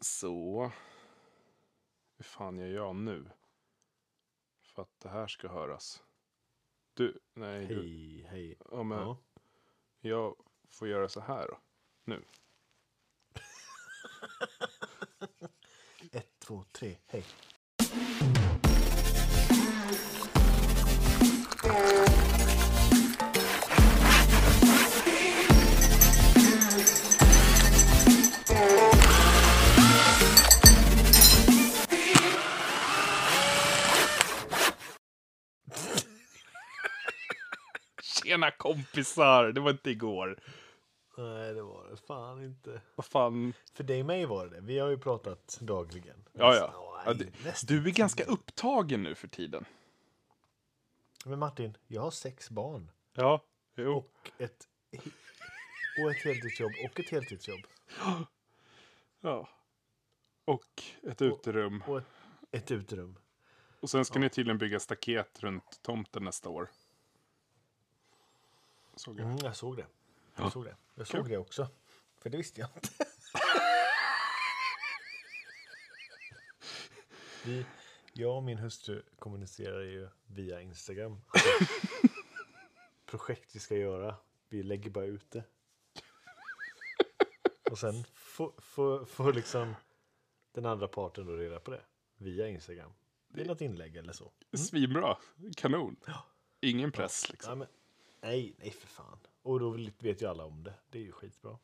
Så. Hur fan gör jag nu? För att det här ska höras. Du, nej. Du, Hej, hej. ja, men Ja. Jag får göra så här då. Nu. Ett, två, tre, hej. Tjena kompisar! Det var inte igår. Nej, det var det fan inte. Vad fan. För dig och mig var det. Vi har ju pratat dagligen. Ja, ja. Nästan- ja nästan. du är ganska upptagen nu för tiden. Men Martin, jag har sex barn. Ja. Jo. Och ett, och ett heltidsjobb och ett heltidsjobb. Ja. Och ett uterum. Och ett, ett uterum. Och sen ska ni tydligen bygga staket runt tomten nästa år. Såg jag. Mm, jag såg det. Jag Ja. såg det. Jag Kul. såg det också. För det visste jag inte. Vi, jag och min hustru kommunicerar ju via Instagram. Projekt vi ska göra. Vi lägger bara ut det. Och sen får, får, får liksom den andra parten då reda på det. Via Instagram. Det är något inlägg eller så. Svinbra. Kanon. Ingen press liksom. Ja, men, nej, nej för fan. Och då vet ju alla om det. Det är ju skitbra.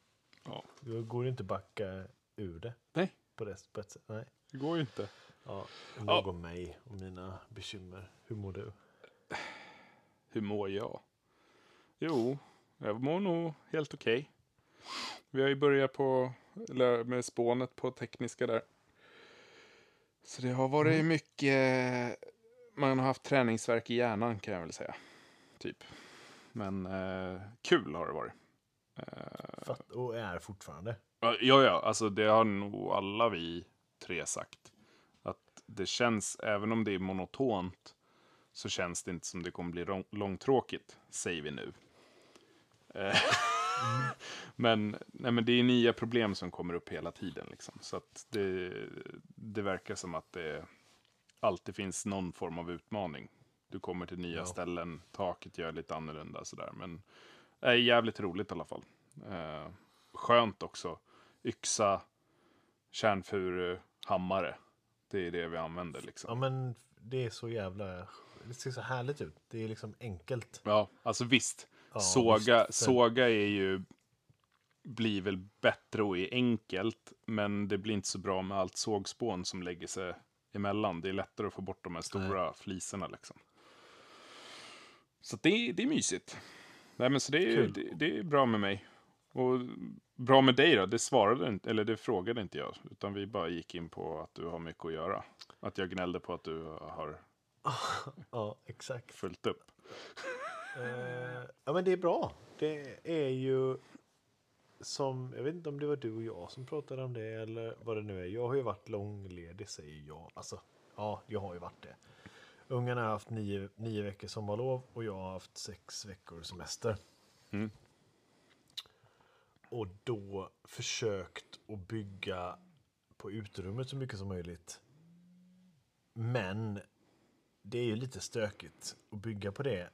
Ja. Då går det inte att backa ur det Nej, på det på ett sätt. Nej. det går ju inte. Ja, nog om mig och mina bekymmer. Hur mår du? Hur mår jag? Jo, jag mår nog helt okej. Vi har ju börjat på, med spånet på tekniska där. Så det har varit mycket, man har haft träningsverk i hjärnan kan jag väl säga. Typ. Men eh, kul har det varit. Fatt, och är fortfarande. Ja, ja, alltså det har nog alla vi tre sagt. Att det känns, även om det är monotont, så känns det inte som det kommer bli lång, långtråkigt, säger vi nu. Eh, men, nej, men det är nya problem som kommer upp hela tiden. Liksom. Så att det, det verkar som att det alltid finns någon form av utmaning. Du kommer till nya Ja. ställen, taket gör lite annorlunda sådär. Men det är jävligt roligt i alla fall. Eh, skönt också. Yxa, kärnfuru, hammare. Det är det vi använder liksom. Ja men det är så jävla... Det ser så härligt ut. Det är liksom enkelt. Ja, alltså visst. Ja, såga, visst. såga är ju blir väl bättre och är enkelt, men det blir inte så bra med allt sågspån som lägger sig emellan. Det är lättare att få bort de här stora fliserna liksom. Så det, är- det är mysigt. Nej, men så det är, det, det är bra med mig. Och bra med dig då? Det svarade inte, eller det frågade inte jag, utan vi bara gick in på att du har mycket att göra. Att jag gnällde på att du har Ja, exakt. fullt upp. Eh, ja men det är bra. Det är ju som, jag vet inte om det var du och jag som pratade om det eller vad det nu är. Jag har ju varit långledig säger jag. Alltså, ja, jag har ju varit det. Ungarna har haft nio, nio veckor sommarlov och jag har haft sex veckor semester. Mm. Och då försökt att bygga på utrymmet så mycket som möjligt. Men det är ju lite stökigt att bygga på det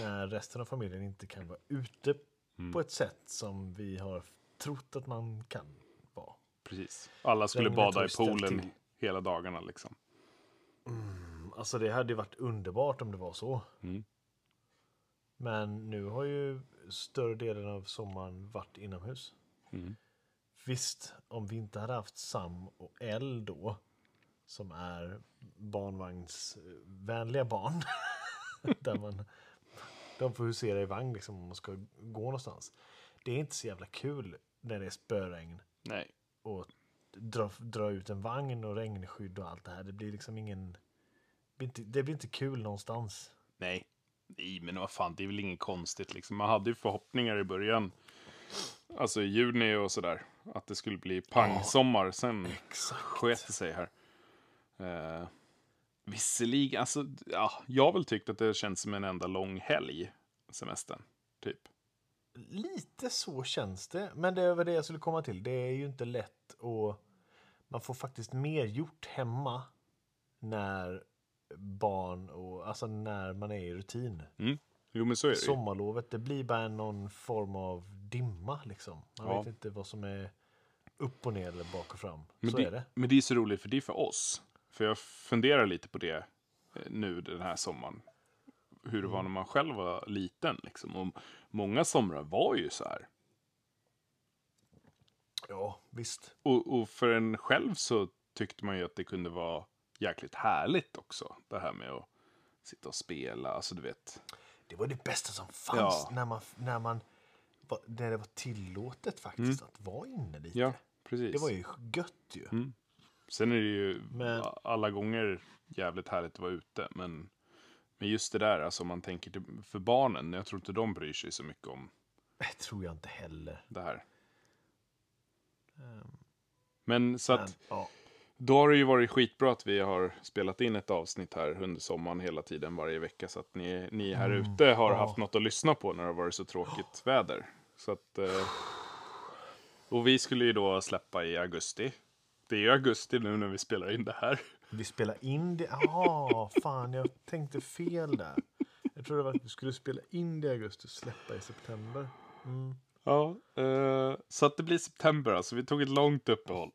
när resten av familjen inte kan vara ute på ett sätt som vi har trott att man kan vara. Precis. Alla skulle Regnet bada i poolen hela dagarna liksom. Alltså det hade ju varit underbart om det var så. Mm. Men nu har ju större delen av sommaren varit inomhus. Mm. Visst, om vi inte hade haft Sam och L då, som är barnvagnsvänliga barn, där man, de får husera i vagn liksom om man ska gå någonstans. Det är inte så jävla kul när det är spöregn Nej. och dra, dra ut en vagn och regnskydd och allt det här. Det blir liksom ingen... Det blir inte, det blir inte kul någonstans. Nej. Nej, men vad fan, det är väl inget konstigt liksom. Man hade ju förhoppningar i början. Alltså i juni och sådär. Att det skulle bli pangsommar. Sen sket det sig här. Eh, visserligen, alltså, ja, jag har väl tyckt att det känns som en enda lång helg. Semestern, typ. lite så känns det. Men det är väl det jag skulle komma till. Det är ju inte lätt och man får faktiskt mer gjort hemma när barn och alltså när man är i rutin. Mm. Jo, men så är det. Sommarlovet, det blir bara någon form av dimma liksom. Man Ja. vet inte vad som är upp och ner eller bak och fram. Men så det, är det. Men det är så roligt för det är för oss. För jag funderar lite på det eh, nu den här sommaren. Hur det var när man själv var liten. Liksom. Och många somrar var ju så här. Ja, visst. Och, och för en själv så tyckte man ju att det kunde vara jäkligt härligt också. Det här med att sitta och spela. Alltså du vet. Det var det bästa som fanns Ja. när man, när man när det var tillåtet faktiskt att vara inne lite. Ja, precis. Det var ju gött ju. Mm. Sen är det ju Men- alla gånger jävligt härligt att vara ute. Men, men just det där, alltså om man tänker till, för barnen. Jag tror inte de bryr sig så mycket om Det tror jag inte heller. det här. Ehm, Men så men, att ja. Då har det ju varit skitbra att vi har spelat in ett avsnitt här under sommaren hela tiden varje vecka. Så att ni, ni här Mm, ute har ja. haft något att lyssna på när det har varit så tråkigt väder. Så att, eh, och vi skulle ju då släppa i augusti. Det är ju augusti nu när vi spelar in det här. Vi spelar in det. Ja, fan jag tänkte fel där. Jag trodde att vi skulle spela in det i augusti och släppa i september. Mm. Ja, eh, så att det blir september alltså. Vi tog ett långt uppehåll.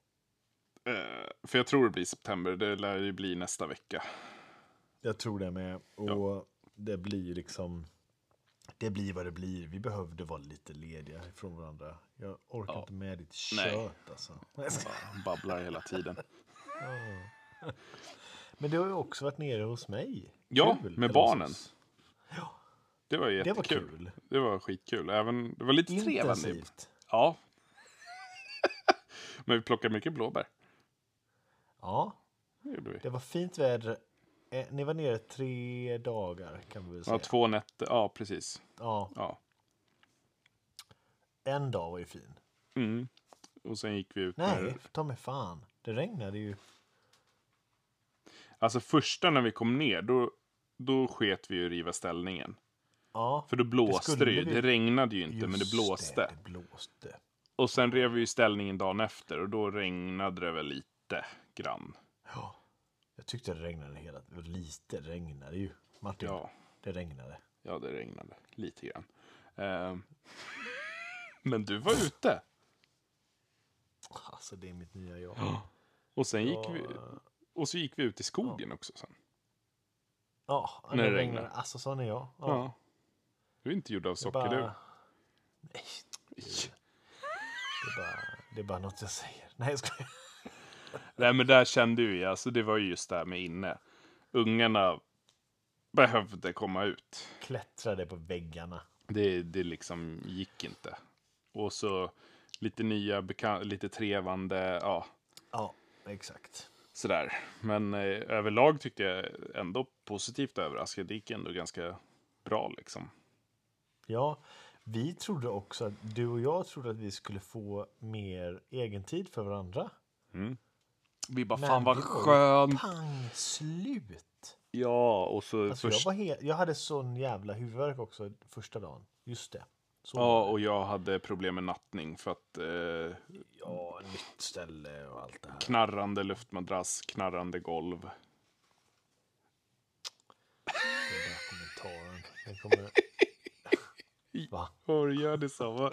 Eh, för jag tror det blir september. Det lär ju bli nästa vecka. Jag tror det med. Och det blir liksom. Det blir vad det blir. Vi behövde vara lite lediga från varandra. Jag orkar Ja. inte med ditt Nej. kött alltså. Bara babblar hela tiden. Men du har ju också varit nere hos mig. Ja, Kul. med Eller barnen. oss. Det var Det jättekul. var kul. Det var skitkul. Även, det var lite trevande. Ja. Men vi plockade mycket blåbär. Ja, Det gjorde vi. det var fint väder. Eh, Ni var nere tre dagar kan vi väl säga. Ja, två nätter. Ja, precis. Ja, Ja. en dag var ju fin. Mm. Och sen gick vi ut Nej, med... ta mig fan. Det regnade ju. Alltså första när vi kom ner, då, då sket vi ju riva ställningen. Ja, För då blåste skulle det ju. vi- Det regnade ju inte, men det just blåste. Det, det blåste. Och sen rev vi ju ställningen dagen efter och då regnade det väl lite grann. Ja. Jag tyckte det regnade hela Lite regnade ju. Martin, Ja, det regnade. ja det regnade lite grann. Ehm. Men du var ute. Alltså det är mitt nya jag. Och sen gick Ja, vi, och så gick vi ut i skogen också sen. Ja, När det det regnar. regnade. Alltså sån är jag. Ja. Ja. Du är inte gjord av Det är socker du. bara... Nej, det är, bara, det är bara något jag säger. Nej, jag skojar. Nej men där kände vi, alltså det var ju just det här med inne. Ungarna behövde komma ut. Klättrade på väggarna. Det, det liksom gick inte. Och så lite nya, lite trevande, ja, Ja, exakt. sådär. Men eh, överlag tyckte jag ändå positivt överraskad. Det gick ändå ganska bra liksom. Ja, vi trodde också att du och jag trodde att vi skulle få mer egentid för varandra. Vi bara, Men fan vad skönt. Pang slut. Ja, och så Alltså jag, först, var he- jag hade sån jävla huvudvärk också första dagen. Just det. Så ja, och jag hade problem med nattning för att eh, ja, nytt ställe och allt det här. knarrande luftmadrass, knarrande golv. Den där kommentaren. Den kommer... Va? Vad gör det så? Va?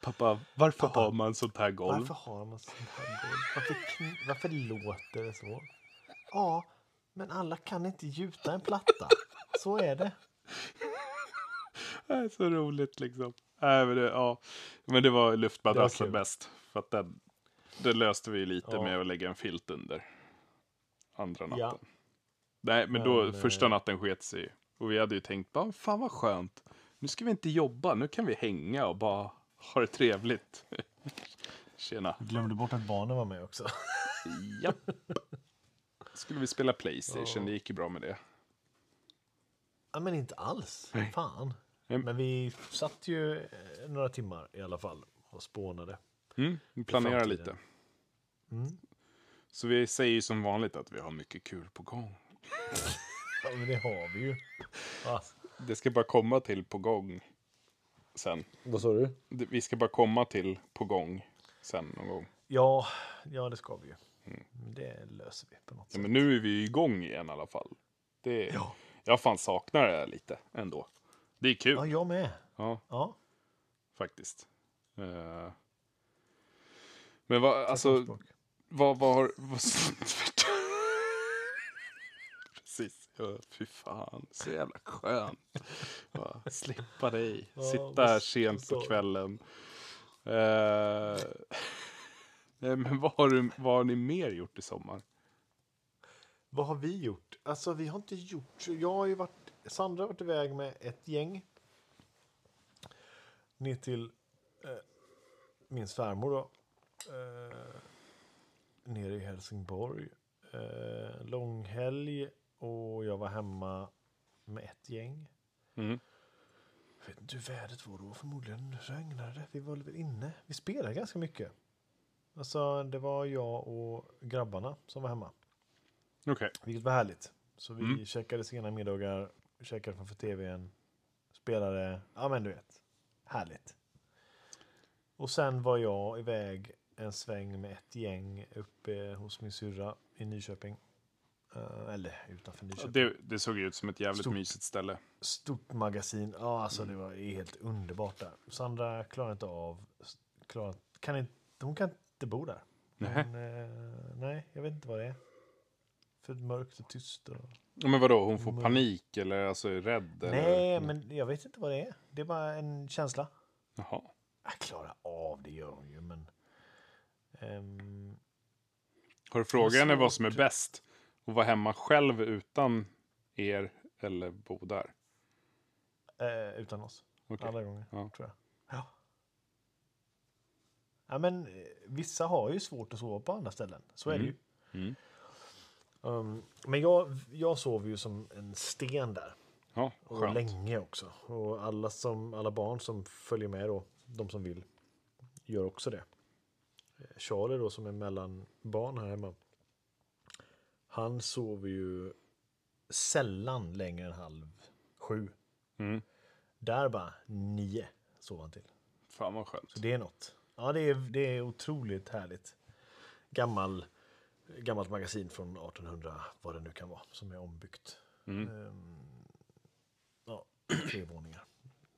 Pappa, varför Pappa, har man sånt här golv? Varför har man sånt här golv? Varför, varför låter det så? Ja, men alla kan inte gjuta en platta. Så är det. Det är så roligt liksom. Nej, men, det, ja. men det var luftmadrassen bäst. För att den, det löste vi lite Ja. med att lägga en filt under. Andra natten. Ja. Nej, men, då, Men, första eh, natten sket sig. Och vi hade ju tänkt, bara, fan vad skönt. Nu ska vi inte jobba, nu kan vi hänga och bara ha det trevligt. Tjena. Glömde bort att barnen var med också. Japp. Skulle vi spela Playstation, det gick ju bra med det. Ja, men inte alls. Nej. Fan. Men vi satt ju eh, några timmar i alla fall och spånade. Mm, vi planerar lite. Mm. Så vi säger ju som vanligt att vi har mycket kul på gång. Ja, men det har vi ju. Ja, Det ska bara komma till på gång. Sen. Vad sa du? Vi ska bara komma till på gång sen någon gång. Ja, ja det ska vi ju. Det löser vi på något Ja, sätt. men nu är vi igång igen i alla fall. Det, Ja. Jag fan saknar det lite ändå. Det är kul. ja, jag med. Ja, Ja, faktiskt. Eh, Men vad, alltså, vad, vad har... Vad, fy fan, så jävla skönt. Bara slippa dig. Sitta här sent på kvällen. Eh, nej, men vad har, du, vad har ni mer gjort i sommar? Vad har vi gjort? Alltså vi har inte gjort... Jag har ju varit... Sandra har varit iväg med ett gäng. Ner till eh, min svärmor då. Eh, nere i Helsingborg. Eh, långhelg och jag var hemma med ett gäng. Mm. Jag vet inte hur vädret var då. Förmodligen regnade det. Vi var väl inne. Vi spelade ganska mycket. Alltså det var jag och grabbarna som var hemma. Okej. Vilket var härligt. Så vi Mm. käkade sena middagar, käkade framför tvn, spelade, ja men du vet, härligt. Och sen var jag iväg en sväng med ett gäng uppe hos min syrra i Nyköping. Eh, eller utanför Nyköping. Det, det såg ut som ett jävligt Stort. mysigt ställe. Stort magasin, ja alltså det var helt underbart där. Sandra klarar inte av, klarar, kan inte, hon kan inte bo där. Nähä. Men, eh, nej, jag vet inte vad det är. För mörkt och tyst. Och... Ja, Men vadå, hon får Mm. panik eller alltså är rädd? Eller? Nej, men jag vet inte vad det är. Det är bara en känsla. Jaha. Jag klarar av det gör hon ju, men... ehm, Har du frågat henne vad som är bäst? Att vara hemma själv utan er eller bo där? eh, utan oss. Okej. Alla gånger, Ja. tror jag. Ja. ja, men eh, vissa har ju svårt att sova på andra ställen. Så är det ju. Mm. Um, men jag, jag sov ju som en sten där. Ja, Och skönt. länge också. Och alla, som, alla barn som följer med då, de som vill, gör också det. Eh, Charlie då som är mellan barn här hemma. Han sover ju sällan längre än halv sju. Mm. Där bara nio sov han till. Fan vad skönt. Så det är något. Ja, det är, det är otroligt härligt. Gammal, gammalt magasin från 1800, vad det nu kan vara, som är ombyggt. Mm. Ehm, ja, tre våningar.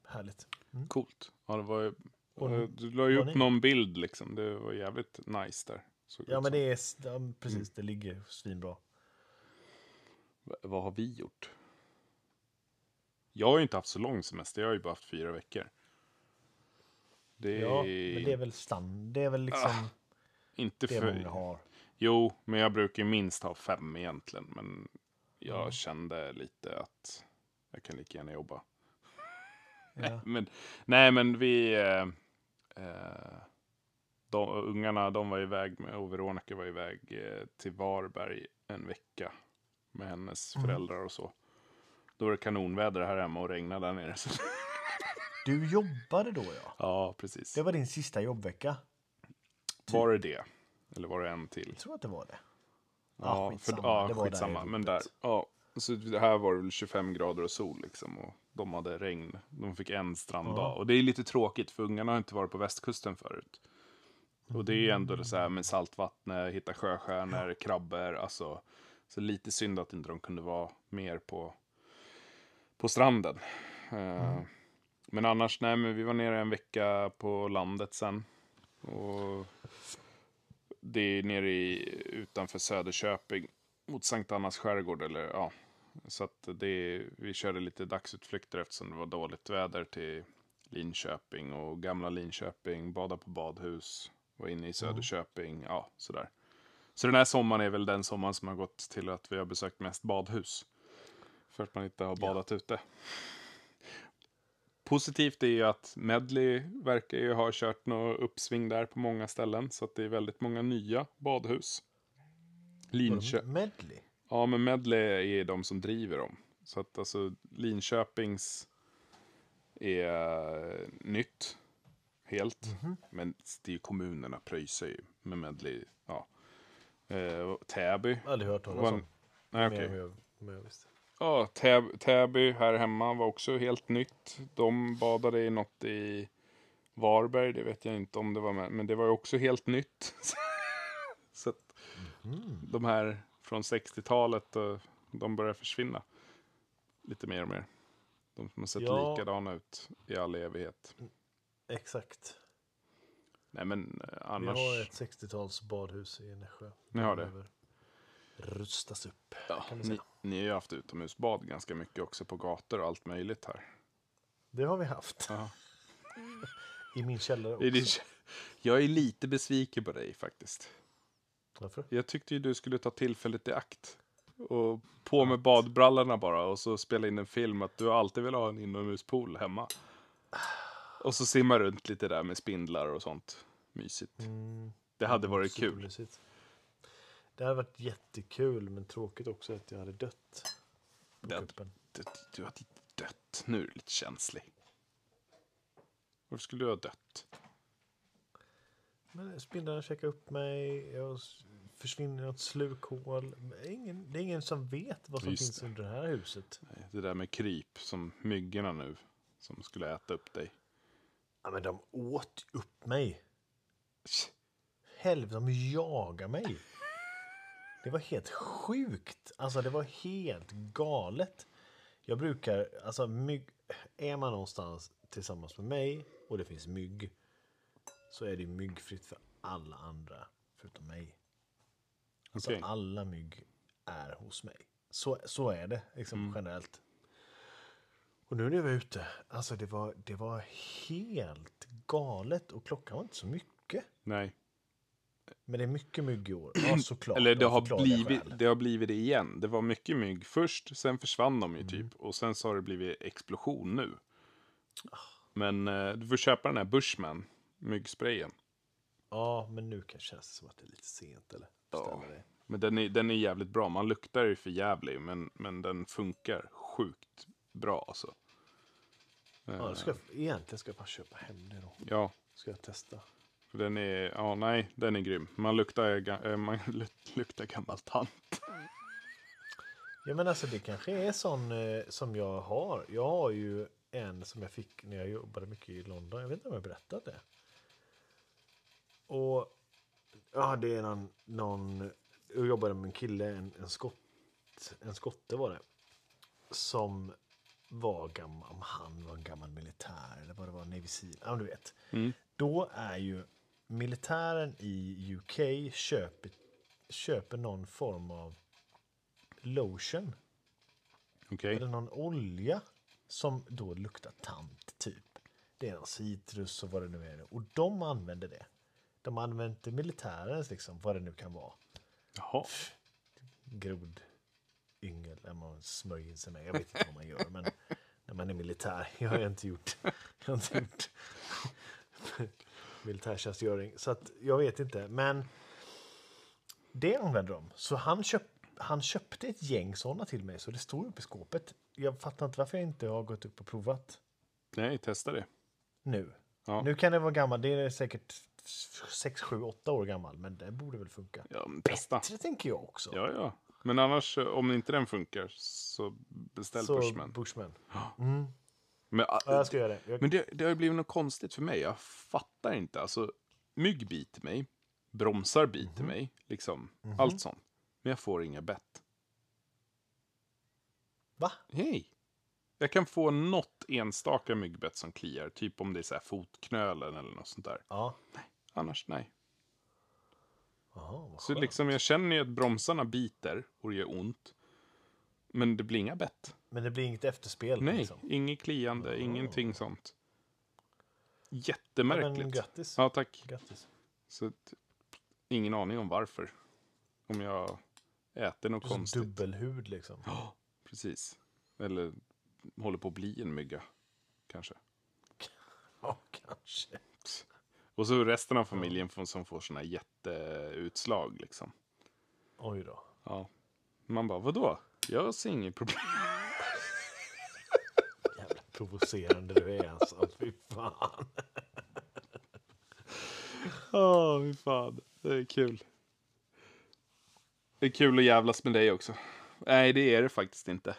Härligt. Coolt. Ja, det var ju, du la ju upp någon bild liksom. Det var jävligt nice där. Ja, men det är ja, precis, det ligger svinbra. V- Vad har vi gjort? Jag har ju inte haft så lång semester. Jag har ju bara haft fyra veckor. Det är, Ja, men det är väl stand, det är väl liksom Ah, inte det för... många har. Jo, men jag brukar minst ha fem egentligen. Men jag Ja. kände lite att jag kan lika gärna jobba. Ja. Men, nej, men vi... Eh, eh, de, ungarna, de var iväg med, och Veronica var iväg eh, till Varberg en vecka med hennes Mm. föräldrar och så. Då var det kanonväder här hemma och regnade där nere. Så, Du jobbade då ja. ja, precis. Det var din sista jobbvecka. Var det det? Eller var det en till? Jag tror att det var det. Ja, skitsamma. för, ja Det var där skitsamma. Men där, ja. Så här var det väl 25 grader och sol liksom. Och de hade regn. De fick en stranddag. Ja. Och det är lite tråkigt för ungarna har inte varit på västkusten förut. Och det är ju ändå så här med saltvatten, hitta sjöstjärnor, krabbor. Alltså, så lite synd att inte de kunde vara mer på, på stranden. Eh, Men annars, nej, men vi var nere en vecka på landet sen. Och det är nere i, utanför Söderköping mot Sankt Annas skärgård. Eller, ja. Så att det, vi körde lite dagsutflykter eftersom det var dåligt väder till Linköping och gamla Linköping, bada på badhus, var inne i Söderköping, ja sådär. Så den här sommaren är väl den sommaren som har gått till att vi har besökt mest badhus. För att man inte har badat ute. Positivt är ju att Medley verkar ju ha kört något uppsving där på många ställen. Så att det är väldigt många nya badhus. Linkö- Medley. Ja, men Medley är de som driver dem. Så att alltså Linköpings är nytt. Helt. Men det är ju kommunerna pröjsar ju med Medley. Ja. Eh, Täby. Aldrig hört talas om. Nej, okej. jag-. Ja, Täb- Täby här hemma var också helt nytt. De badade i något i Varberg, det vet jag inte om det var med, men det var ju också helt nytt. Så att de här från 60-talet, eh, de börjar försvinna lite mer och mer. De som har sett Ja. likadana ut i all evighet. Exakt. Nej men eh, Vi annars... har ett 60-tals badhus i Nässjö. Ni har det? Rustas upp. Ja, vi ni, ni har ju haft utomhusbad ganska mycket också på gator och allt möjligt här. Det har vi haft. Ja. I min källare också. Det- Jag är lite besviken på dig faktiskt. Varför? Jag tyckte ju du skulle ta tillfället i akt. Och på med badbrallorna bara och så spela in en film att du alltid vill ha en inomhuspool hemma. Och så simma runt lite där med spindlar och sånt. Mysigt. Mm, Det hade varit kul. supermysigt. Det hade varit jättekul, men tråkigt också att jag hade dött. På Dött? kuppen. Du, inte dött. Nu är du lite känslig. Varför skulle du ha dött? Men spindlarna käkade upp mig, jag försvinner i något slukhål. Men Ingen, det är ingen som vet vad som Just finns det. under det här huset. Nej, Det där med kryp som myggorna nu. Som skulle äta upp dig. Ja, men de åt upp mig. Helvete, de jagar mig. Det var helt sjukt. Alltså det var helt galet. Jag brukar, alltså mygg, är man någonstans tillsammans med mig och det finns mygg så är det myggfritt för alla andra förutom mig. Alltså Okej. alla mygg är hos mig. Så, så är det liksom generellt. Och nu när jag var ute, alltså det var, det var helt galet och klockan var inte så mycket. Nej. Men det är mycket mygg i år. Ja, såklart. Eller det har, blivit, det har blivit det igen. Det var mycket mygg först, sen försvann de ju typ. Och sen så har det blivit explosion nu. Men eh, du får köpa den här Bushman, myggsprayen. Ja, men nu kanske känns det som att det är lite sent eller? Det. Men den är, den är jävligt bra. Man luktar ju för jävlig, men, men den funkar sjukt bra alltså. Ja, då ska egentligen ska jag bara köpa hem det då. Ja, Ska jag testa. den är, ja nej, den är grym. Man luktar, eh, man luk- luktar gammal tant. Ja, men alltså det kanske är sån eh, som jag har. Jag har ju en som jag fick när jag jobbade mycket i London. Jag vet inte om jag berättat det. Och ja, det är någon, någon jag jobbade med en kille, en, en skott, en skotte var det. Som var gammal, om han var en gammal militär eller vad det var, Navy Seal, ja du vet. Då är ju militären i UK köper, köper någon form av lotion Okej. eller någon olja som då luktar tant typ. Det är någon citrus och vad det nu är. Och de använder det. De använder militärens liksom, vad det nu kan vara. Jaha. Grod, yngel, när man smörjer in sig med. Jag vet inte vad man gör, men när man är militär. Jag har inte gjort, jag har inte gjort militärtjänstgöring. Så att jag vet inte, men det använder de. Så han, köp, han köpte ett gäng sådana till mig, så det står uppe i skåpet. Jag fattar inte varför jag inte har gått upp och provat Nej, testa det. nu. Ja. Nu kan det vara gammal, det är säkert 6, 7, 8 år gammal, men det borde väl funka. Ja, testa. Bättre tänker jag också. Ja, ja. Men annars, eh, om inte den funkar, så beställ så Bushman. Bushman. Men, ah, Ja, jag ska göra det. Jag, men det, det har blivit något konstigt för mig. Jag fattar inte. Alltså, mygg biter mig. Bromsar biter mig. Liksom, allt sånt. Men jag får inga bett. Va? Hej! Jag kan få något enstaka myggbett som kliar. Typ om det är så fotknölen eller något sånt där. Ja. Annars nej. Vad Så liksom, jag känner ju att bromsarna biter och det gör ont. Men det blir inga bett. Men det blir inget efterspel? Nej, Liksom. inget kliande, ingenting sånt. Ja, Jättemärkligt. men grattis. Ja, tack. grattis. Så ingen aning om varför. Om jag äter något konstigt. dubbelhud liksom. Ja, precis. Eller håller på att bli en mygga. Kanske. Ja, kanske. Och så resten av familjen får, som får såna jätteutslag liksom. Oj då. Ja. Man bara, vadå? Jag ser inget problem. Jävla provocerande du är alltså. Fy fan. Åh, fy fan. Det är kul. Det är kul att jävlas med dig också. Nej, det är det faktiskt inte.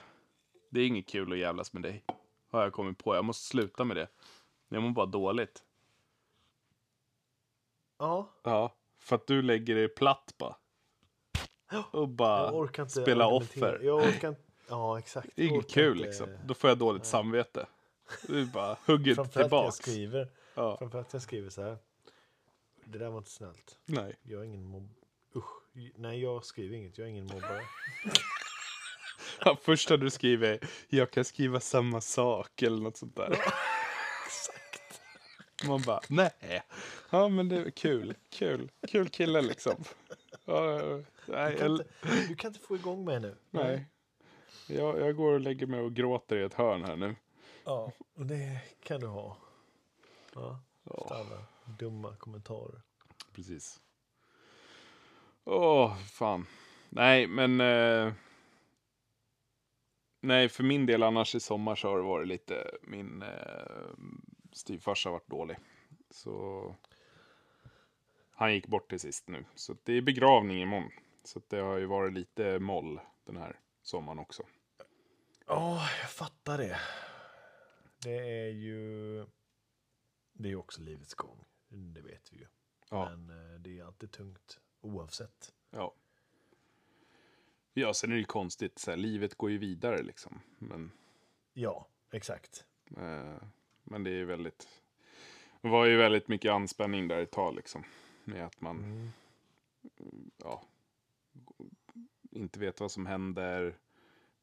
Det är inget kul att jävlas med dig. Har jag kommit på. Jag måste sluta med det. Jag mår bara dåligt. Ja, Ja, för att du lägger dig platt bara. Och bara inte spela offer. Jag orkar inte. Ja, exakt. Det är inget kul inte- liksom. Då får jag dåligt samvete. Du bara hugger när jag tillbaks. skriver. Ja, Framförallt jag skriver så här. Det där var inte snällt. nej. Jag är ingen mobb... Usch. Nej, jag skriver inget. Jag är ingen mobbare. Ja, första du skriver jag kan skriva samma sak eller något sånt där. Man bara nej. Ja men det är kul. Kul. Kul kille liksom. Ja, nej, Du kan, inte, du kan inte få igång mig nu. nej. Jag, jag går och lägger mig och gråter i ett hörn här nu. Ja, och det kan du ha. Ja, efter alla dumma kommentarer. Precis. Åh, fan. Nej, men... Eh, nej, för min del annars i sommar så har det varit lite... Min eh, styvfarsa varit dålig. Så... Han gick bort till sist nu. Så det är begravning imorgon. Så det har ju varit lite moll den här sommaren också. Ja, jag fattar det. Det är ju... Det är ju också livets gång. Det vet vi ju. Ja. Men eh, det är alltid tungt oavsett. Ja. Ja, sen är det ju konstigt. Så här, livet går ju vidare liksom. Men... Ja, exakt. Eh, Men det är ju väldigt... Det var ju väldigt mycket anspänning där ett tag liksom. Med att man Mm. ja, inte vet vad som händer.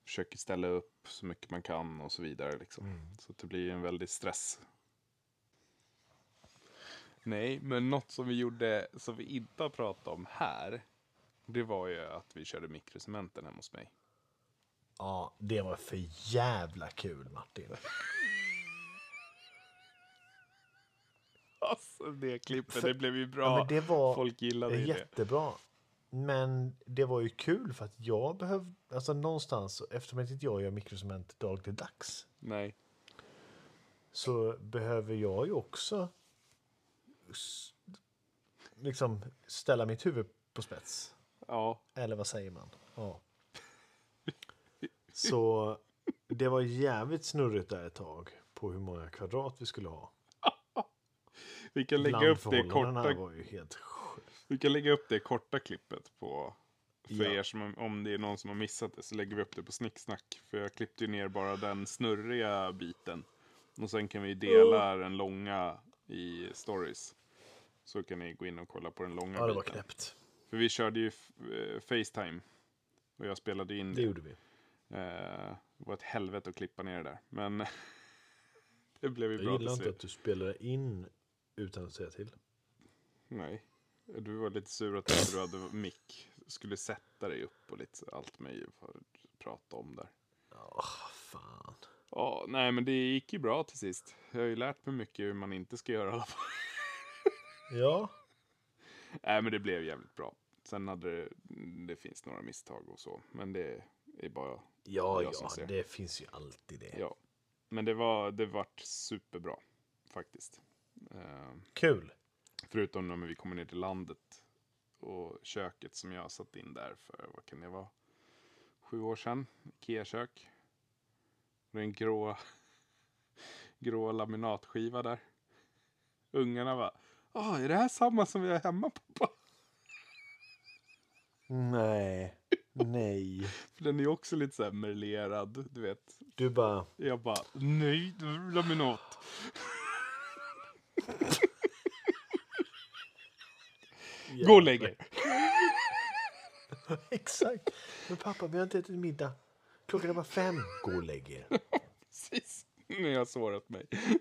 Försöker ställa upp så mycket man kan och så vidare liksom. Mm. Så det blir en väldig stress. Nej, men något som vi gjorde som vi inte har pratat om här. Det var ju att vi körde mikrocementen hemma hos mig. Ja, det var för jävla kul Martin. Alltså det klippet, För- det blev ju bra. Ja, men det var Folk gillade ju det. jättebra. Men det var ju kul för att jag behövde, alltså någonstans, eftersom att inte jag gör mikrocement dagligdags, Nej. så behöver jag ju också liksom ställa mitt huvud på spets. Ja, Eller vad säger man? Ja. Så det var jävligt snurrigt där ett tag på hur många kvadrat vi skulle ha. Vi kan lägga upp det korta var ju helt. Vi kan lägga upp det korta klippet på... För Ja. er som, om det är någon som har missat det så lägger vi upp det på Snicksnack. För jag klippte ju ner bara den snurriga biten. Och sen kan vi dela den långa i stories. Så kan ni gå in och kolla på den långa Ja, det var biten. knäppt. För vi körde ju eh, Facetime. Och jag spelade in Det gjorde vi. Eh, det var ett helvete att klippa ner det där. Men det blev ju Jag bra gillar till inte att du spelade in utan att säga till. Nej. Du var lite sur att du hade mick. Skulle sätta dig upp och lite allt möjligt för att prata om där. Åh, fan. Ja, nej men det gick ju bra till sist. Jag har ju lärt mig mycket hur man inte ska göra i alla fall. Ja, Nej men det blev jävligt bra. Sen hade det, det finns några misstag och så. Men det är bara, ja, Jag som ja, ser. det finns ju alltid det. ja. Men det var, det vart superbra faktiskt. Eh, Kul. Förutom när vi kommer ner till landet och köket som jag satt in där för, vad kan det vara, sju år sedan. Ikea-kök. Det är en grå, grå laminatskiva där. Ungarna bara, ah, är det här samma som vi har hemma pappa? Nej, nej. För den är ju också lite så här merlerad, du vet. Du bara, Jag bara, nej, laminat. Gå och lägg er. Exakt. Men pappa, vi har inte ätit middag. Klockan är bara fem. Gå och lägg er. Precis. Nu har jag sårat mig.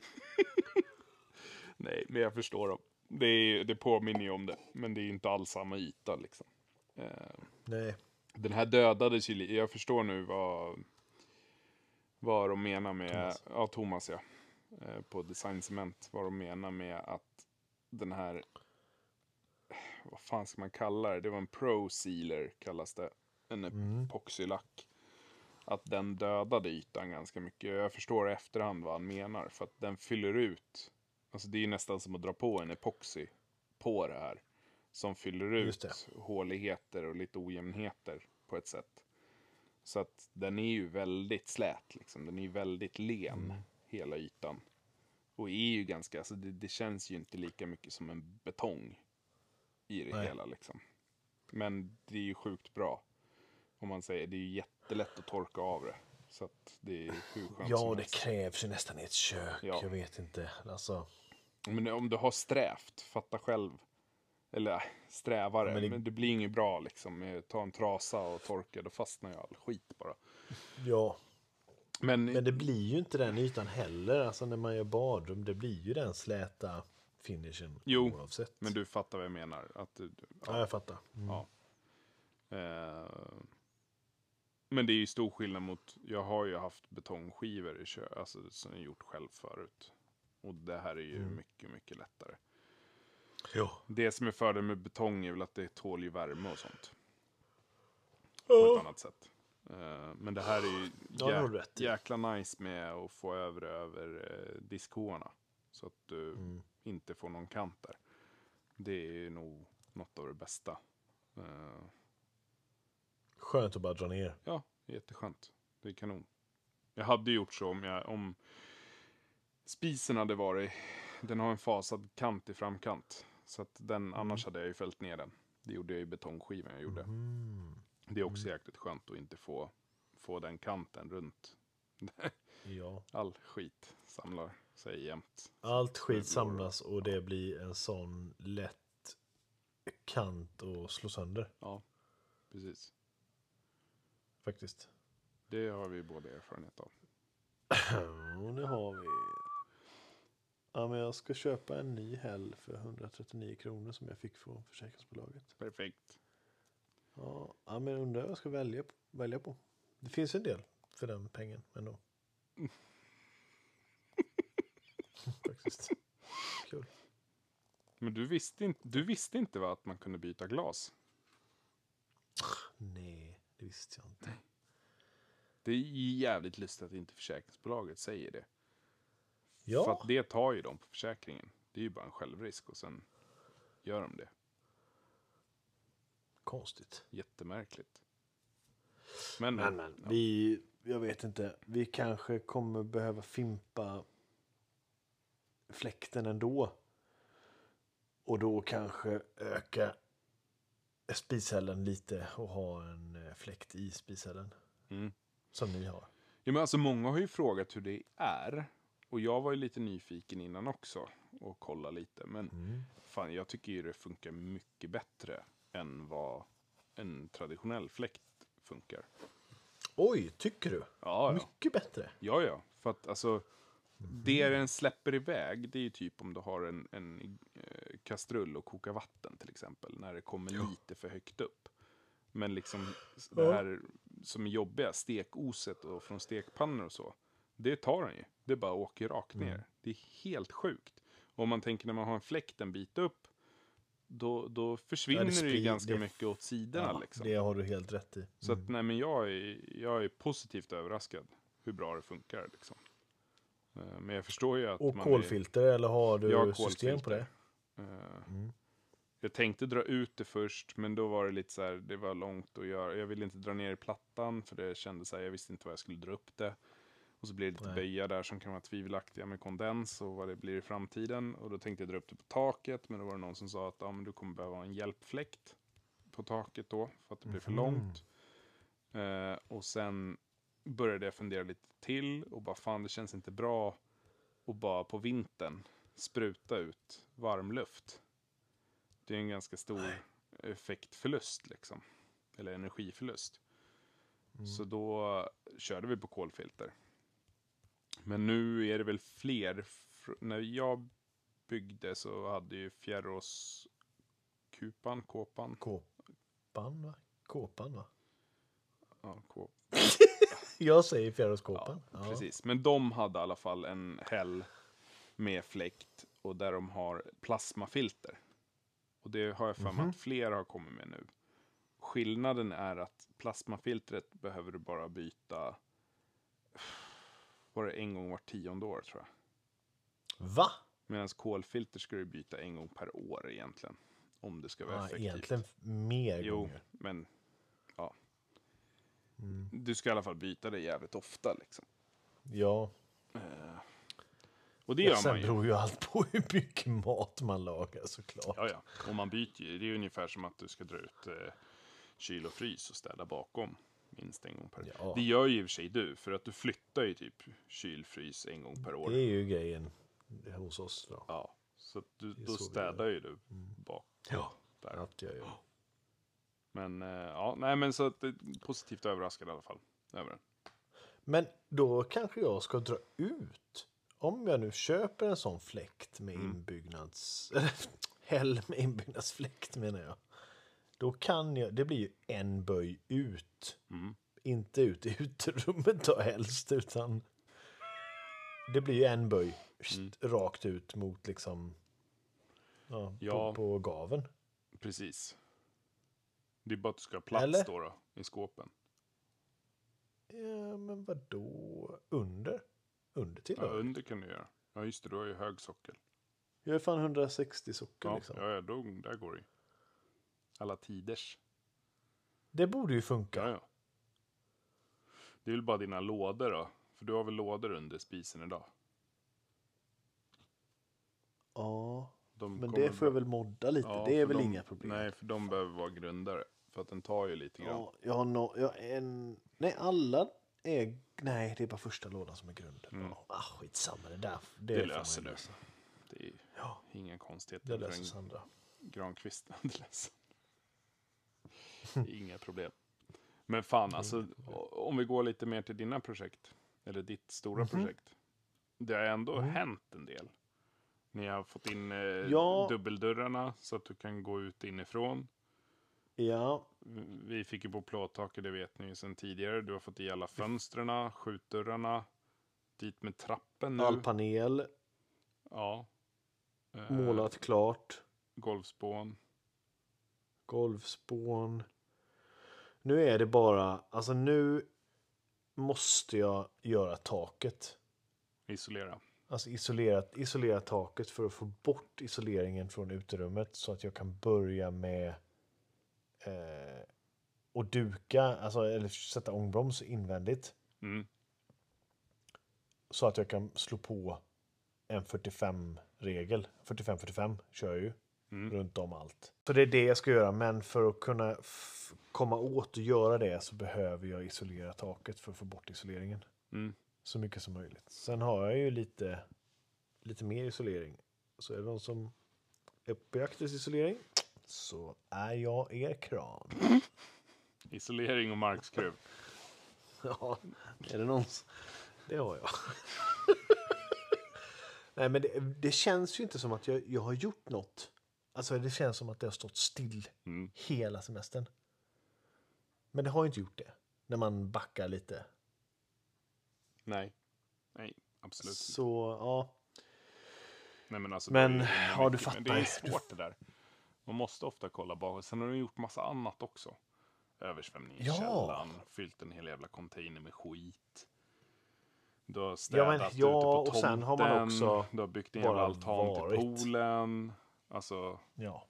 Nej, men jag förstår dem. Det, är, det påminner ju om det, men det är inte alls samma yta liksom. Eh, Nej. den här dödades ju li- Jag förstår nu vad, vad de menar med... Thomas. Ja, Thomas ja. Eh, på Design Cement. Vad de menar med att den här... Vad fan ska man kalla det? Det var en Pro Sealer kallas det. En Mm. epoxylack. Att den dödade ytan ganska mycket. Jag förstår i efterhand vad han menar. För att den fyller ut. Alltså det är nästan som att dra på en epoxy på det här. Som fyller ut håligheter och lite ojämnheter på ett sätt. Så att den är ju väldigt slät liksom. Den är ju väldigt len, Mm. hela ytan. Och är ju ganska, alltså det, det känns ju inte lika mycket som en betong i det Nej. hela liksom. Men det är ju sjukt bra. Om man säger, det är ju jättelätt att torka av det. Så att det är hur skönt Ja, det krävs ju nästan i ett kök. Ja. Jag vet inte. Alltså, Men om du har strävt, fatta själv. Eller äh, strävare, Men men det- det, blir inget bra liksom. Ta en trasa och torka, då fastnar ju all skit bara. ja. Men, Men det blir ju inte den ytan heller. Alltså när man gör badrum, det blir ju den släta finishen Jo, oavsett. men du fattar vad jag menar. Att du, du, Ja, jag fattar. Mm. Ja. Eh, men det är ju stor skillnad mot, jag har ju haft betongskivor i kö, alltså som jag gjort själv förut. Och det här är ju Mm. mycket, mycket lättare. Ja. Det som är fördelen med betong är väl att det tål ju värme och sånt. På ett annat sätt. Eh, men det här är ju Ja, det har du jä- rätt jäkla nice med att få över över eh, diskhoarna. Så att du Mm. Inte får någon kant där. Det är nog något av det bästa. Eh, Skönt att bara dra ner. Ja, jätteskönt. Det är kanon. Jag hade gjort så om, jag, om spisen hade varit, den har en fasad kant i framkant. Så att den, annars hade jag ju fällt ner den. Det gjorde jag i betongskivan jag gjorde. Mm. Det är också jäkligt skönt att inte få, få den kanten runt. Ja. All skit samlar sig jämt. Allt skit samlas och det blir en sån lätt kant att slå sönder. Ja, precis. Faktiskt. Det har vi båda erfarenhet av. Och nu har vi. Ja, men jag ska köpa en ny häll för 139 kronor som jag fick från försäkringsbolaget. Perfekt. Ja, ja men undrar vad jag ska välja välja på. Det finns en del för den pengen ändå. Faktiskt. Kul. Men du visste inte, du visste inte va, att man kunde byta glas? Nej, det visste jag inte. Det är jävligt lustigt att inte försäkringsbolaget säger det. För Ja, att det tar ju de på försäkringen. Det är ju bara en självrisk och sen gör de det. konstigt. Jättemärkligt. Men, Men, men, ja. vi, jag vet inte. Vi kanske kommer behöva fimpa fläkten ändå. Och då kanske öka spishällen lite och ha en eh, fläkt i spishällen. Mm. Som ni har. Ja, men alltså, många har ju frågat hur det är. Och jag var ju lite nyfiken innan också. Och kolla lite. Men Mm. fan, jag tycker ju det funkar mycket bättre än vad en traditionell fläkt funkar. Oj, tycker du? Ja, ja. Mycket bättre. Ja, ja. För att alltså, det den släpper iväg, det är ju typ om du har en, en eh, kastrull och kokar vatten till exempel. När det kommer lite för högt upp. Men liksom det Ja. här som är jobbiga, stekoset och från stekpannor och så. Det tar den ju. Det bara åker rakt ner. Det är helt sjukt. Och om man tänker när man har en fläkt en bit upp. Då, då försvinner det, ju sprid- ganska det- mycket åt sidorna. Ja, liksom. Det har du helt rätt i. Så att, nej, men jag är, jag är positivt överraskad hur bra det funkar. Liksom. Eh, Men jag förstår ju att Och man kolfilter eller har du Ja, system på det? Är, eh, Mm. Jag tänkte dra ut det först, men då var det lite så här, det var långt att göra. Jag ville inte dra ner i plattan, för det kändes så här, jag visste inte vad jag skulle dra upp det. Och så blir det lite Nej. böjar där som kan vara tvivelaktiga med kondens och vad det blir i framtiden. Och då tänkte jag dra upp det på taket, men då var det någon som sa att ja, men du kommer behöva en hjälpfläkt på taket då, för att det blir för Mhm. långt. Eh, och sen började jag fundera lite till och bara fan, det känns inte bra att bara på vintern spruta ut varmluft. Det är en ganska stor Nej. effektförlust liksom. Eller energiförlust. Mm. Så då körde vi på kolfilter. Men nu är det väl fler. När jag byggde så hade ju Fjärrås Kupan, Kåpan, Kåpan va? Kåpan va? ja, Kåp, Jag säger fjärrskåpan. Ja, precis. Men de hade i alla fall en häll med fläkt och där de har plasmafilter. Och det har jag för mig Mhm. att flera har kommit med nu. Skillnaden är att plasmafiltret behöver du bara byta var det en gång vart tionde år tror jag. Va? Medan kolfilter ska du byta en gång per år egentligen. Om det ska vara Ja, effektivt. egentligen mer Jo, gånger. men ja. du ska i alla fall byta det jävligt ofta liksom. Ja, Och det gör sen man ju. beror ju allt på hur mycket mat man lagar såklart. Ja, ja. Och man byter ju. Det är ungefär som att du ska dra ut eh, kyl och frys och städa bakom minst en gång per år. Ja. Det gör ju i och för sig du, för att du flyttar ju typ kyl, frys en gång per år. Det är ju grejen hos oss. Då. Ja, så att du, då så Mm. städar ju du bak Ja, där. gör jag. Men eh, ja, nej men så att är positivt överraskad i alla fall. Över den. Men då kanske jag ska dra ut. Om jag nu köper en sån fläkt med inbyggnads... Eller häll med inbyggnadsfläkt menar jag. Då kan jag... Det blir ju en böj ut. Mm. Inte ut i uterummet då helst, utan... Det blir ju en böj rakt ut mot liksom... Ja, Ja. På, på gaven. Precis. Det är bara att du ska ha plats Eller? då, då i skåpen. Ja, men vad då Under? Under till Ja, då? under kan du göra. Ja, just det, du har ju hög sockel. Jag är fan 160 socker Ja, liksom. ja, ja då, där går det ju. Alla tiders. Det borde ju funka. Ja, ja. Det är väl bara dina lådor då? För du har väl lådor under spisen idag? Ja, De men kommer det får jag väl modda lite. Ja, det är för väl de- inga problem. Nej, för de behöver vara grundare. För att den tar ju lite grann. Ja, jag har no, jag har en... Nej, alla är... Nej, det är bara första lådan som är grunden. Ja, ah, skitsamma, det där. Det, det löser du. Det är Ja, inga konstigheter det löser Sandra. Granqvist. Det löser. Inga problem. Men fan, alltså o- om vi går lite mer till dina projekt. Eller ditt stora Mhm. projekt. Det har ändå Mm. hänt en del. Ni har fått in eh, Ja. dubbeldörrarna så att du kan gå ut inifrån. Ja, Vi fick ju på plåttaket, det vet ni ju sedan tidigare. Du har fått i alla fönstren, skjutdörrarna. Dit med trappen nu. all panel, Ja. Eh, målat klart, Golvspån. golvspån. Nu är det bara... Alltså nu måste jag göra taket. Isolera. Alltså isolerat, isolera taket för att få bort isoleringen från uterummet så att jag kan börja med eh, och duka, alltså, eller sätta ångbroms invändigt. Mm. Så att jag kan slå på en 45-regel. 45-45 kör jag ju Mm. runt om allt. Så det är det jag ska göra, men för att kunna komma åt och göra det så behöver jag isolera taket för att få bort isoleringen. Mm. Så mycket som möjligt. Sen har jag ju lite, lite mer isolering. Så är det någon som är på jakt isolering så är jag er kran. Isolering och markskruv. Ja, är det någon Det har jag. Nej, men det, det känns ju inte som att jag, jag har gjort något. Alltså det känns som att det har stått still Mm. hela semestern. Men det har ju inte gjort det. När man backar lite. Nej. Nej, absolut. Så ja, Nej, men alltså, Men, det är ja, du men Det är fattar. svårt det där. Man måste ofta kolla bakåt. Sen har du gjort massa annat också. Översvämning i Ja. källaren. Fyllt en hel jävla container med skit. Du har Ja, städat men- ute ja, på och tomten. sen har man också Du har byggt en jävla altan varit. till poolen. Alltså, ja.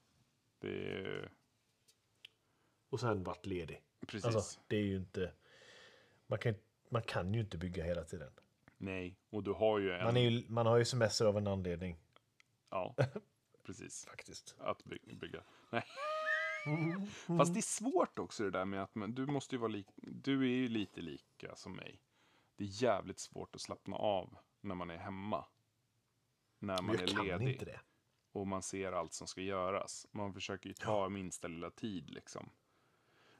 det är Och sen varit ledig. precis. Alltså, det är ju inte... Man kan, man kan ju inte bygga hela tiden. Nej, och du har ju en... Man, ju, man har ju semester av en anledning. Ja, precis. Faktiskt. Att by- bygga. Nej. Fast det är svårt också det där med att man, du måste ju vara lik, du är ju lite lika som mig. Det är jävligt svårt att slappna av när man är hemma. När man Men jag är kan ledig inte det. och man ser allt som ska göras. Man försöker ju ta minsta lilla tid liksom.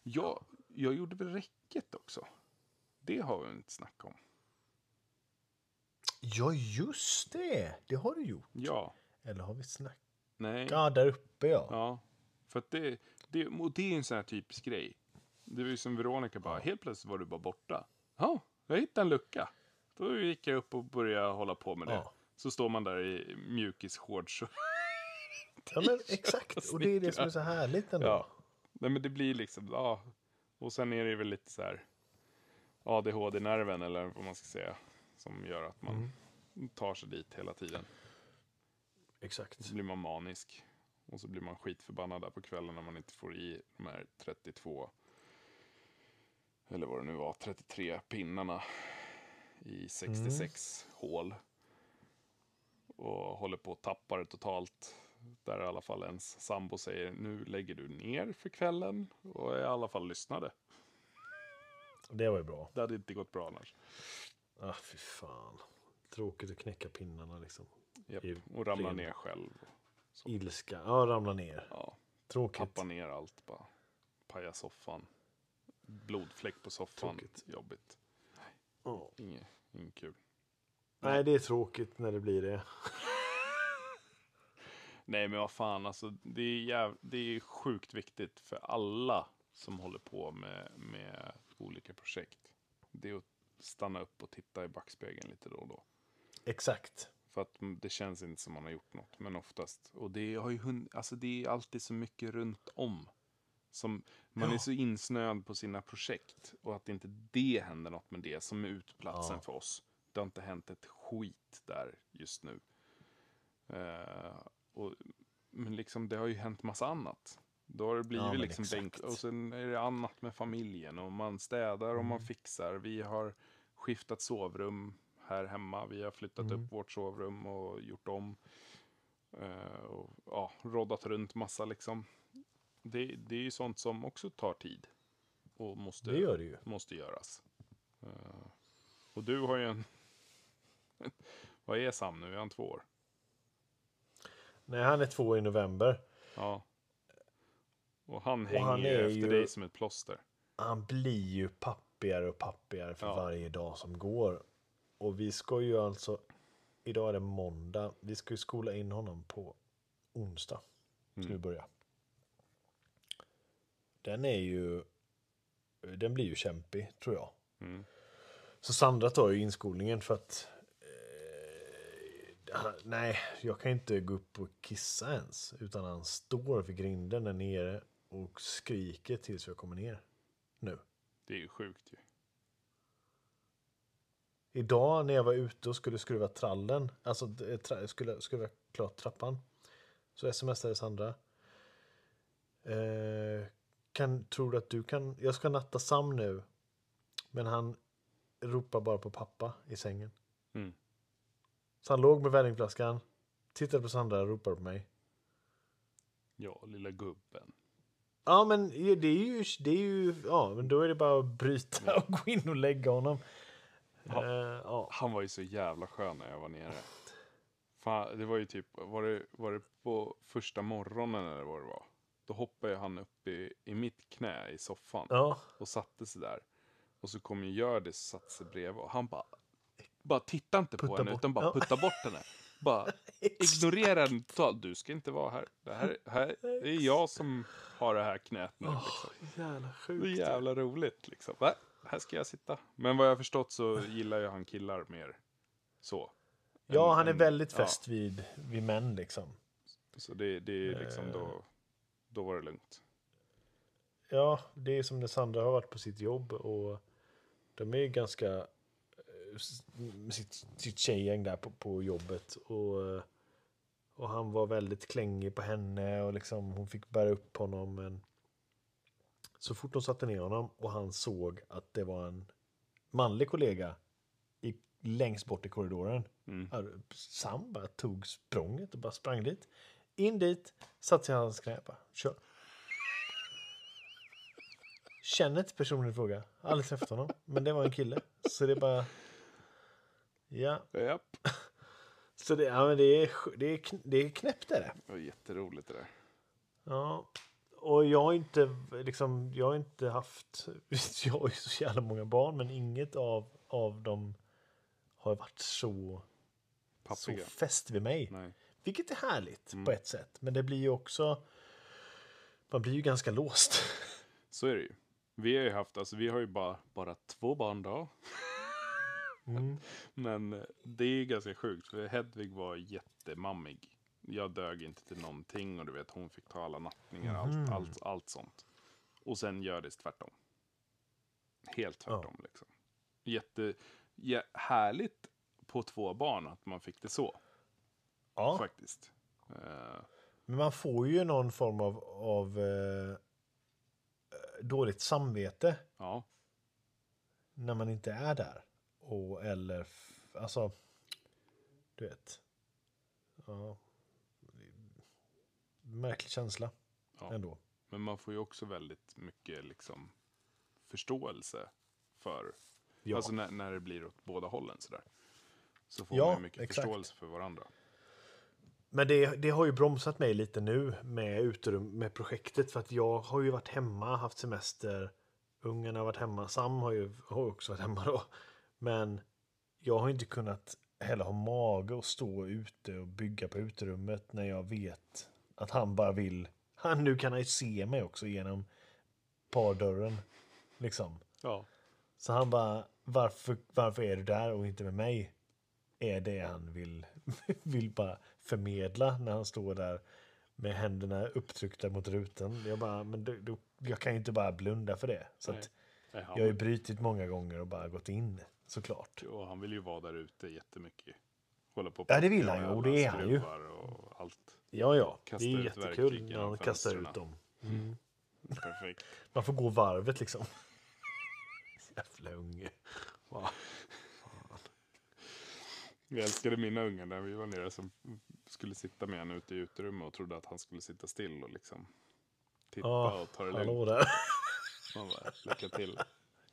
Jag, jag gjorde väl räcket också. Det har vi inte snackat om. Ja, just det. Det har du gjort. Ja, Eller har vi snackat? Nej. Ja, där uppe ja. Ja, för att det, det, och det är en sån här typisk grej. Det var ju som Veronica bara, helt plötsligt var du bara borta. Ja, jag hittade en lucka. Då gick jag upp och började hålla på med det. Ja. Så står man där i mjukisshorts. och- Ja, men exakt. Och det är det som är så härligt ändå. Ja. Nej men det blir liksom, ja. Och sen är det väl lite så här ADHD-nerven eller vad man ska säga. Som gör att man tar sig dit hela tiden. Exakt. Så blir man manisk. Och så blir man skitförbannad där på kvällen när man inte får i de här 32 eller vad det nu var, 33 pinnarna i 66 hål. Och håller på att tappa det totalt. Där i alla fall ens sambo säger nu lägger du ner för kvällen. Och i alla fall lyssnade. Det var ju bra. Det hade inte gått bra annars. Ah, fy fan. Tråkigt att knäcka pinnarna liksom. Japp. I Och ramla ner själv. Så. Ilska. Ja, ramla ner. Ja, Tråkigt. tappa ner allt bara. Paja soffan. Blodfläck på soffan. Tråkigt. Jobbigt. Ja. Inget, inget kul. Nej, det är tråkigt när det blir det. Nej men vad fan, alltså det är, jäv... det är sjukt viktigt för alla som håller på med, med olika projekt. Det är att stanna upp och titta i backspegeln lite då och då. Exakt. För att det känns inte som man har gjort något, men oftast. Och det, har ju hund... alltså, det är alltid så mycket runt om. Som, man är Ja. så insnöad på sina projekt. Och att inte det händer något med det som är utplatsen Ja. för oss. Det har inte hänt ett skit där just nu. Eh, och, men liksom, det har ju hänt massa annat. Då har det blivit men liksom bänk, och sen är det annat med familjen och man städar och Mm. man fixar. Vi har skiftat sovrum här hemma. Vi har flyttat Mm. upp vårt sovrum och gjort om. Eh, och ja, roddat runt massa liksom. Det, det är ju sånt som också tar tid. Och måste, Det gör det ju. måste göras. Eh, och du har ju en... Vad är Sam nu? Är han två år? Nej, han är två i november. Ja. Och han hänger han ju efter ju- dig som ett plåster. Han blir ju pappigare och pappigare för Ja. varje dag som går. Och vi ska ju alltså, idag är det måndag, vi ska ju skola in honom på onsdag. Ska Mm. vi börja. Den är ju, den blir ju kämpig tror jag. Mm. Så Sandra tar ju inskolningen för att eh, Nej, jag kan inte gå upp och kissa ens. Utan han står vid grinden där nere och skriker tills jag kommer ner. Nu. Det är ju sjukt ju. Idag när jag var ute och skulle skruva trallen, alltså eh, tra, skulle skruva klart trappan, så smsade Sandra. Eh, kan, tror du att du kan, jag ska natta Sam nu, men han ropar bara på pappa i sängen. Mm. Så han låg med vällingflaskan, tittade på Sandra och ropade på mig. Ja, lilla gubben. Ja, men det är ju, det är ju, ja, men då är det bara att bryta och gå in och lägga honom. Ja. Ja. Han var ju så jävla skön när jag var nere. Fan, det var ju typ, var det, var det på första morgonen eller vad det var? Då hoppade han upp i, i mitt knä i soffan ja. och satte sig där. Och så kom ju Hjördis och satte sig bredvid och han bara, bara titta inte på Putta henne bort- utan bara ja. putta bort henne. Bara ignorera henne totalt. Du ska inte vara här. Det här, här det är jag som har det här knät nu. Liksom. Jävla Det är sjukt. jävla roligt liksom. Va? Här ska jag sitta. Men vad jag har förstått så gillar ju han killar mer så. Ja, Än- han är än- väldigt ja, fäst vid, vid män liksom. så det, det är liksom Eh. då, då var det lugnt. Ja, det är som när Sandra har varit på sitt jobb och de är ju ganska eh, sitt, sitt tjejgäng där på, på jobbet och, och han var väldigt klängig på henne och liksom hon fick bära upp honom men så fort de satte ner honom och han såg att det var en manlig kollega i, längst bort i korridoren Mm. Sam bara tog språnget och bara sprang dit. In dit, satte sig i hans knä bara, kör. Känner inte personen i fråga, aldrig träffat honom, men det var en kille. Så det är bara... Ja, Japp. så det, ja, men det, är, det, är, det är knäppt är det. Det var jätteroligt det där. Ja, jag har inte liksom, jag har inte haft, jag har ju så jävla många barn, men inget av, av dem har varit så, så fäst vid mig. Nej. Vilket är härligt Mm. på ett sätt. Men det blir ju också... Man blir ju ganska låst. Så är det ju. Vi har ju haft, alltså vi har ju bara, bara två barn då. Mm. Men det är ganska sjukt, för Hedvig var jättemammig. Jag dög inte till någonting och du vet, hon fick ta alla nattningar, allt, Mhm. allt, allt sånt. Och sen gör det tvärtom. Helt tvärtom liksom. Jätte, ja, härligt på två barn att man fick det så, Ja, faktiskt. Eh, men man får ju någon form av, av eh, dåligt samvete. ja, när man inte är där. Och eller, alltså, du vet. Ja. Märklig känsla Ja. ändå. Men man får ju också väldigt mycket liksom förståelse för, Ja. alltså när, när det blir åt båda hållen sådär. Så får Ja, man ju mycket exakt. förståelse för varandra. Men det, det har ju bromsat mig lite nu med uterum, med projektet. För att jag har ju varit hemma, haft semester. Ungarna har varit hemma. Sam har ju har också varit hemma då. Men jag har inte kunnat heller ha mage att stå ute och bygga på uterummet när jag vet att han bara vill. Han, nu kan han ju se mig också genom pardörren. Liksom. Ja. Så han bara, varför, varför är du där och inte med mig? Är det han vill, vill bara förmedla när han står där med händerna upptryckta mot rutan. Jag bara, men då, då, jag kan ju inte bara blunda för det. Så Nej. Nej, jag har ju brutit många gånger och bara gått in, såklart. och han vill ju vara där ute jättemycket. Hålla på Ja, det vill han ju, och det är han ju. Och allt. Ja, ja, Kasta det är jättekul när han kastar ut dem. Perfekt. Man får gå varvet liksom. Jävla unge. Jag älskade mina ungar när vi var nere som skulle sitta med honom ute i uterummet och trodde att han skulle sitta still och liksom titta Ja, och ta det hallå lugnt. där. Man bara, lycka till.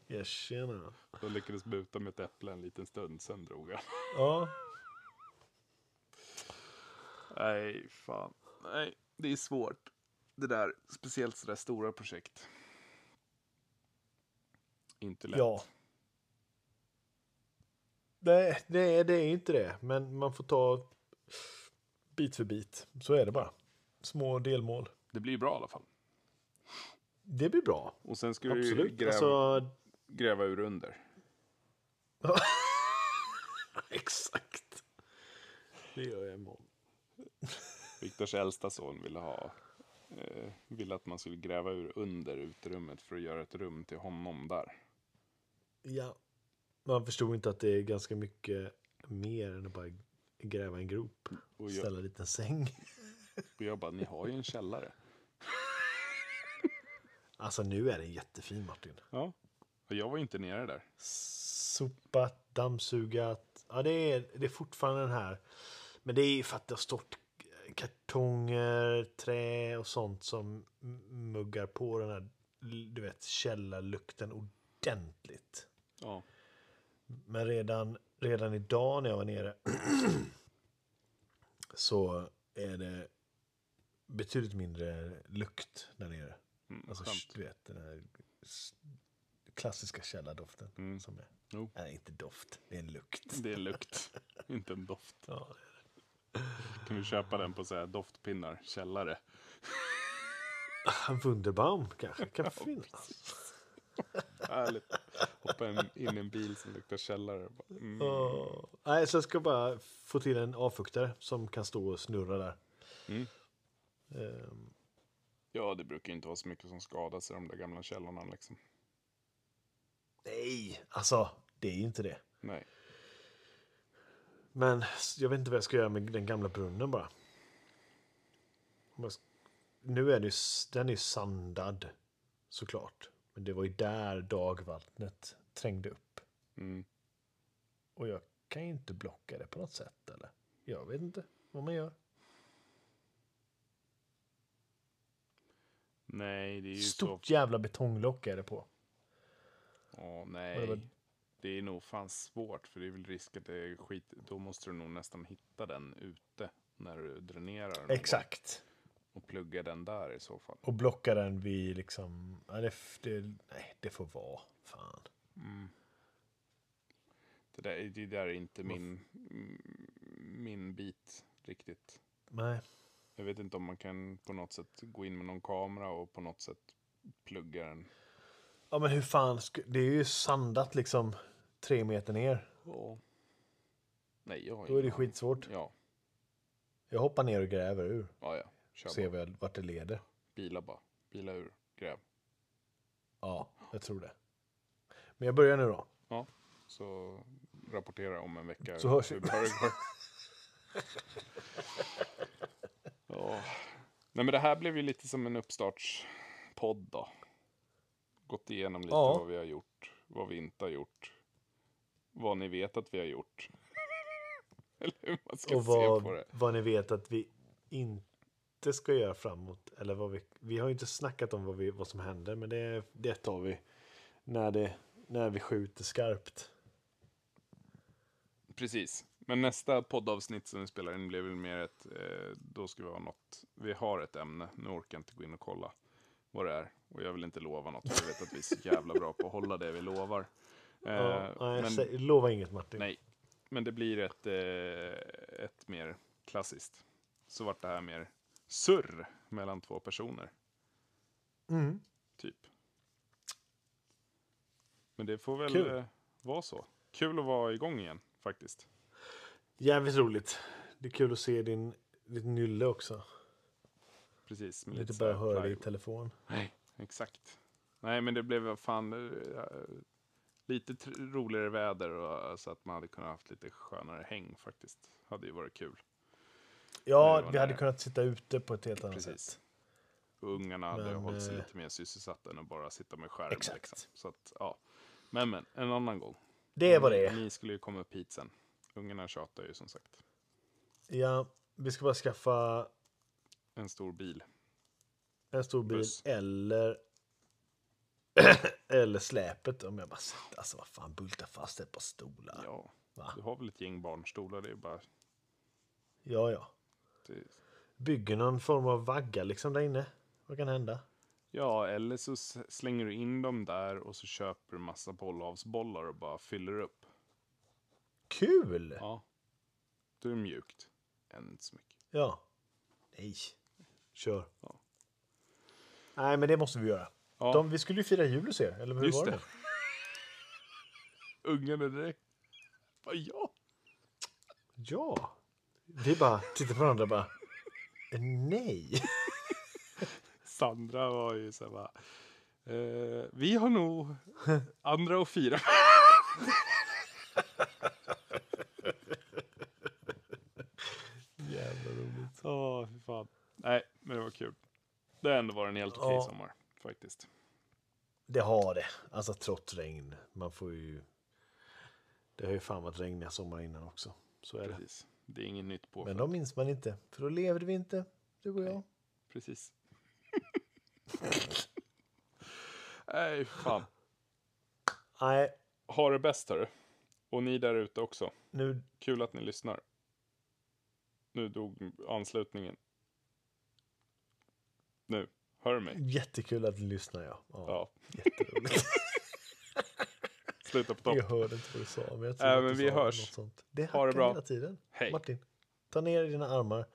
Ja, tjena. De lyckades buta med ett äpple en liten stund, sen drog han. Ja, Nej, fan. Nej, det är svårt. Det där, speciellt sådär stora projekt. Inte lätt. Ja. Nej, det, det är inte det. Men man får ta bit för bit. Så är det bara. Små delmål. Det blir bra i alla fall. Det blir bra. Och sen ska du Absolut. gräva, Alltså, gräva ur under. exakt. Det gör jag imorgon. Viktors äldsta son ville ha eh, ville att man skulle gräva ur under uterummet för att göra ett rum till honom där. Ja. Man förstod inte att det är ganska mycket mer än att bara gräva en grop. Och jag, Ställa en liten säng. och jag bara, ni har ju en källare. Alltså nu är den jättefin Martin. Ja. Och jag var inte nere där. sopat, dammsugat. Ja, det är, det är fortfarande den här. Men det är för att det har stått kartonger, trä och sånt som muggar på den här du vet, källarlukten ordentligt. Ja. Men redan, redan idag när jag var nere så är det betydligt mindre lukt där nere. Mm, Alltså, skönt. du vet, den här klassiska källardoften Mm. som är. Jo. Nej, inte doft, det är en lukt. Det är lukt, inte en doft. Ja, Kan du köpa den på så här doftpinnar, källare? Wunderbaum kanske kan finnas. Härligt. Hoppa in i en bil som luktar källare. Mm. Åh. Nej, så jag ska bara få till en avfuktare som kan stå och snurra där. Mm. Ehm, Ja, det brukar inte vara så mycket som skadas i de där gamla källorna liksom. nej, alltså det är ju inte det. Nej. Men jag vet inte vad jag ska göra med den gamla brunnen bara. Nu är det ju, den är ju sandad såklart. Men det var ju där dagvattnet trängde upp. Mm. Och jag kan ju inte blocka det på något sätt eller? Jag vet inte vad man gör. Nej, det är ju Stort så. jävla betonglock är det på. Det nej. Det är nog fan svårt, för det är väl risk att det är skit. Då måste du nog nästan hitta den ute när du dränerar gång. Exakt. Och plugga den där i så fall. Och blocka den vid liksom... Ja, det, det, nej, det får vara. Fan. Mm. Det, där, det där är inte min, min bit riktigt. Nej. Jag vet inte om man kan på något sätt gå in med någon kamera och på något sätt plugga den. Ja, men hur fan... sk- Det är ju sandat liksom tre meter ner. Ja. Nej, jag har Då är det aning. skitsvårt. Ja, Jag hoppar ner och gräver ur. ja, ja. Kör Ser bara. väl vart det leder. Bila bara. Bila ur. Gräv. Ja, jag tror det. Men jag börjar nu då. Ja, så rapportera om en vecka. Så hörs vi. hur bra det går. ja. Nej, men det här blev ju lite som en uppstartspodd då. Gått igenom lite Ja. vad vi har gjort. vad vi inte har gjort. Vad ni vet att vi har gjort. Eller hur man ska Och se på vad, det. vad ni vet att vi inte ska göra framåt. Eller vad vi, vi har ju inte snackat om vad, vi, vad som händer, men det, det tar vi när, det, när vi skjuter skarpt. Precis. Men nästa poddavsnitt som vi spelar in blir väl mer ett, eh, då ska vi ha något, vi har ett ämne, nu orkar jag inte gå in och kolla vad det är. Och jag vill inte lova något, för jag vet att vi är så jävla bra på att hålla det vi lovar. Eh, Ja, nej, men, säg, lova inget Martin. nej, men det blir ett, eh, ett mer klassiskt. Så vart det här mer surr mellan två personer, Mm. typ. Men det får väl Kul. eh, vara så. Kul att vara igång igen, faktiskt. Jävligt roligt. Det är kul att se din, ditt nylle också. Precis. Lite så bara höra dig i telefon. Nej, exakt. Nej, men det blev fan eh, lite roligare väder och, eh, så att man hade kunnat haft lite skönare häng faktiskt. Hade ju varit kul. Ja, var vi hade kunnat sitta ute på ett helt annat Precis. sätt. Ungarna hade Men, hållit sig eh, lite mer sysselsatta än att bara sitta med skärm. Exakt. Liksom. Så att, ja. Men, men, en annan gång. Det Ni- det. Ni skulle ju komma upp hit sen. Ungarna tjatar ju som sagt. Ja, vi ska bara skaffa En stor bil. En stor bil Buss. eller eller släpet om jag bara sätter, alltså vad fan, bulta fast ett par stolar. Ja, Ja, Va? du har väl ett gäng barnstolar. Det är bara... ja. Det, Bygger någon form av vagga liksom där inne. Vad kan hända? Ja, eller så slänger du in dem där och så köper du massa bollavsbollar och bara fyller upp. Kul! Ja. Då är det mjukt. Än inte så mycket. Ja. Nej. Kör. Ja. Nej, men det måste vi göra. Ja, De, vi skulle ju fira jul hos er, eller hur Just var det? det. ungarna direkt. Bara, ja. Ja. Vi bara tittar på varandra och bara. Nej. Sandra var ju så här bara. Eh, vi har nog andra att fira. Jävla roligt. Åh, fy fan. Nej, men det var kul. Det har ändå varit en helt okej Ja. sommar. Faktiskt. Det har det. Alltså trots regn. Man får ju... Det har ju fan varit regniga sommar innan också. Så är det. Precis. Det är inget nytt på. Men de minns man inte. För då levde vi inte, du och jag. Precis. Nej, fan. Nej, Ha det bäst hörru. Och ni där ute också. nu... Kul att ni lyssnar. Nu dog anslutningen. Nu. Hör du mig? Jättekul att du lyssnar, ja. ja. Ja. Jätteroligt. Sluta på topp. jag hörde inte vad du sa, men jag tror Äh, att men du vi sa hörs. något sånt. Det Ha det hackar bra. hela tiden. Hej. Martin, ta ner dina armar.